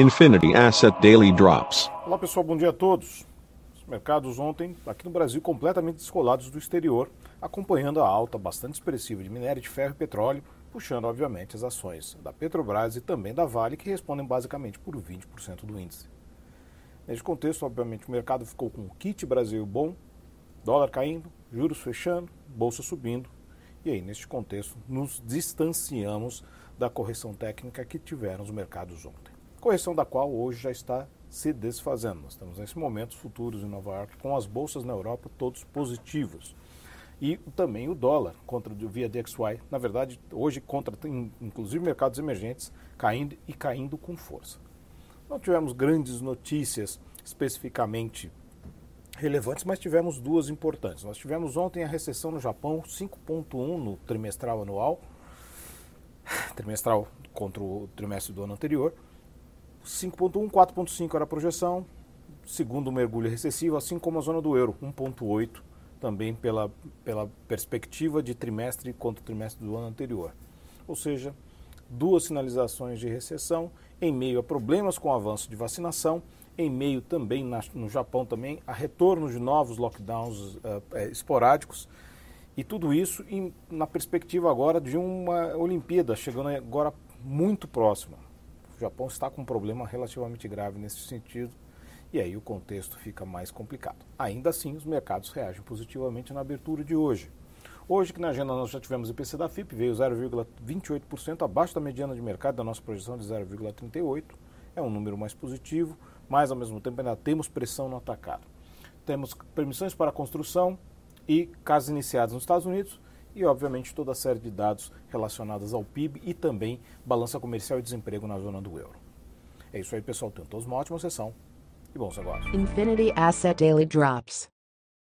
Infinity Asset Daily Drops. Olá pessoal, bom dia a todos. Os mercados ontem, aqui no Brasil, completamente descolados do exterior, acompanhando a alta bastante expressiva de minério de ferro e petróleo, puxando, obviamente, as ações da Petrobras e também da Vale, que respondem basicamente por 20% do índice. Neste contexto, obviamente, o mercado ficou com o kit Brasil bom, dólar caindo, juros fechando, bolsa subindo, e aí, neste contexto, nos distanciamos da correção técnica que tiveram os mercados ontem correção da qual hoje já está se desfazendo. Nós estamos nesse momento futuros em Nova York com as bolsas na Europa todos positivos. E também o dólar contra via DXY, na verdade, hoje contra inclusive mercados emergentes caindo e caindo com força. Não tivemos grandes notícias especificamente relevantes, mas tivemos duas importantes. Nós tivemos ontem a recessão no Japão, 5.1 no trimestral anual, trimestral contra o trimestre do ano anterior, 5.1, 4.5 era a projeção, segundo mergulho recessivo, assim como a zona do euro, 1.8, também pela, pela perspectiva de trimestre contra o trimestre do ano anterior. Ou seja, duas sinalizações de recessão em meio a problemas com o avanço de vacinação, em meio também na, no Japão também a retorno de novos lockdowns uh, esporádicos e tudo isso em, na perspectiva agora de uma Olimpíada chegando agora muito próxima. O Japão está com um problema relativamente grave nesse sentido e aí o contexto fica mais complicado. Ainda assim, os mercados reagem positivamente na abertura de hoje. Hoje, que na agenda nós já tivemos IPC da FIP, veio 0,28% abaixo da mediana de mercado da nossa projeção de 0,38%. É um número mais positivo, mas ao mesmo tempo ainda temos pressão no atacado. Temos permissões para construção e casas iniciadas nos Estados Unidos e, obviamente, toda a série de dados relacionados ao PIB e também balança comercial e desemprego na zona do euro. É isso aí, pessoal. Todos uma ótima sessão e bons negócios. Infinity Asset Daily Drops.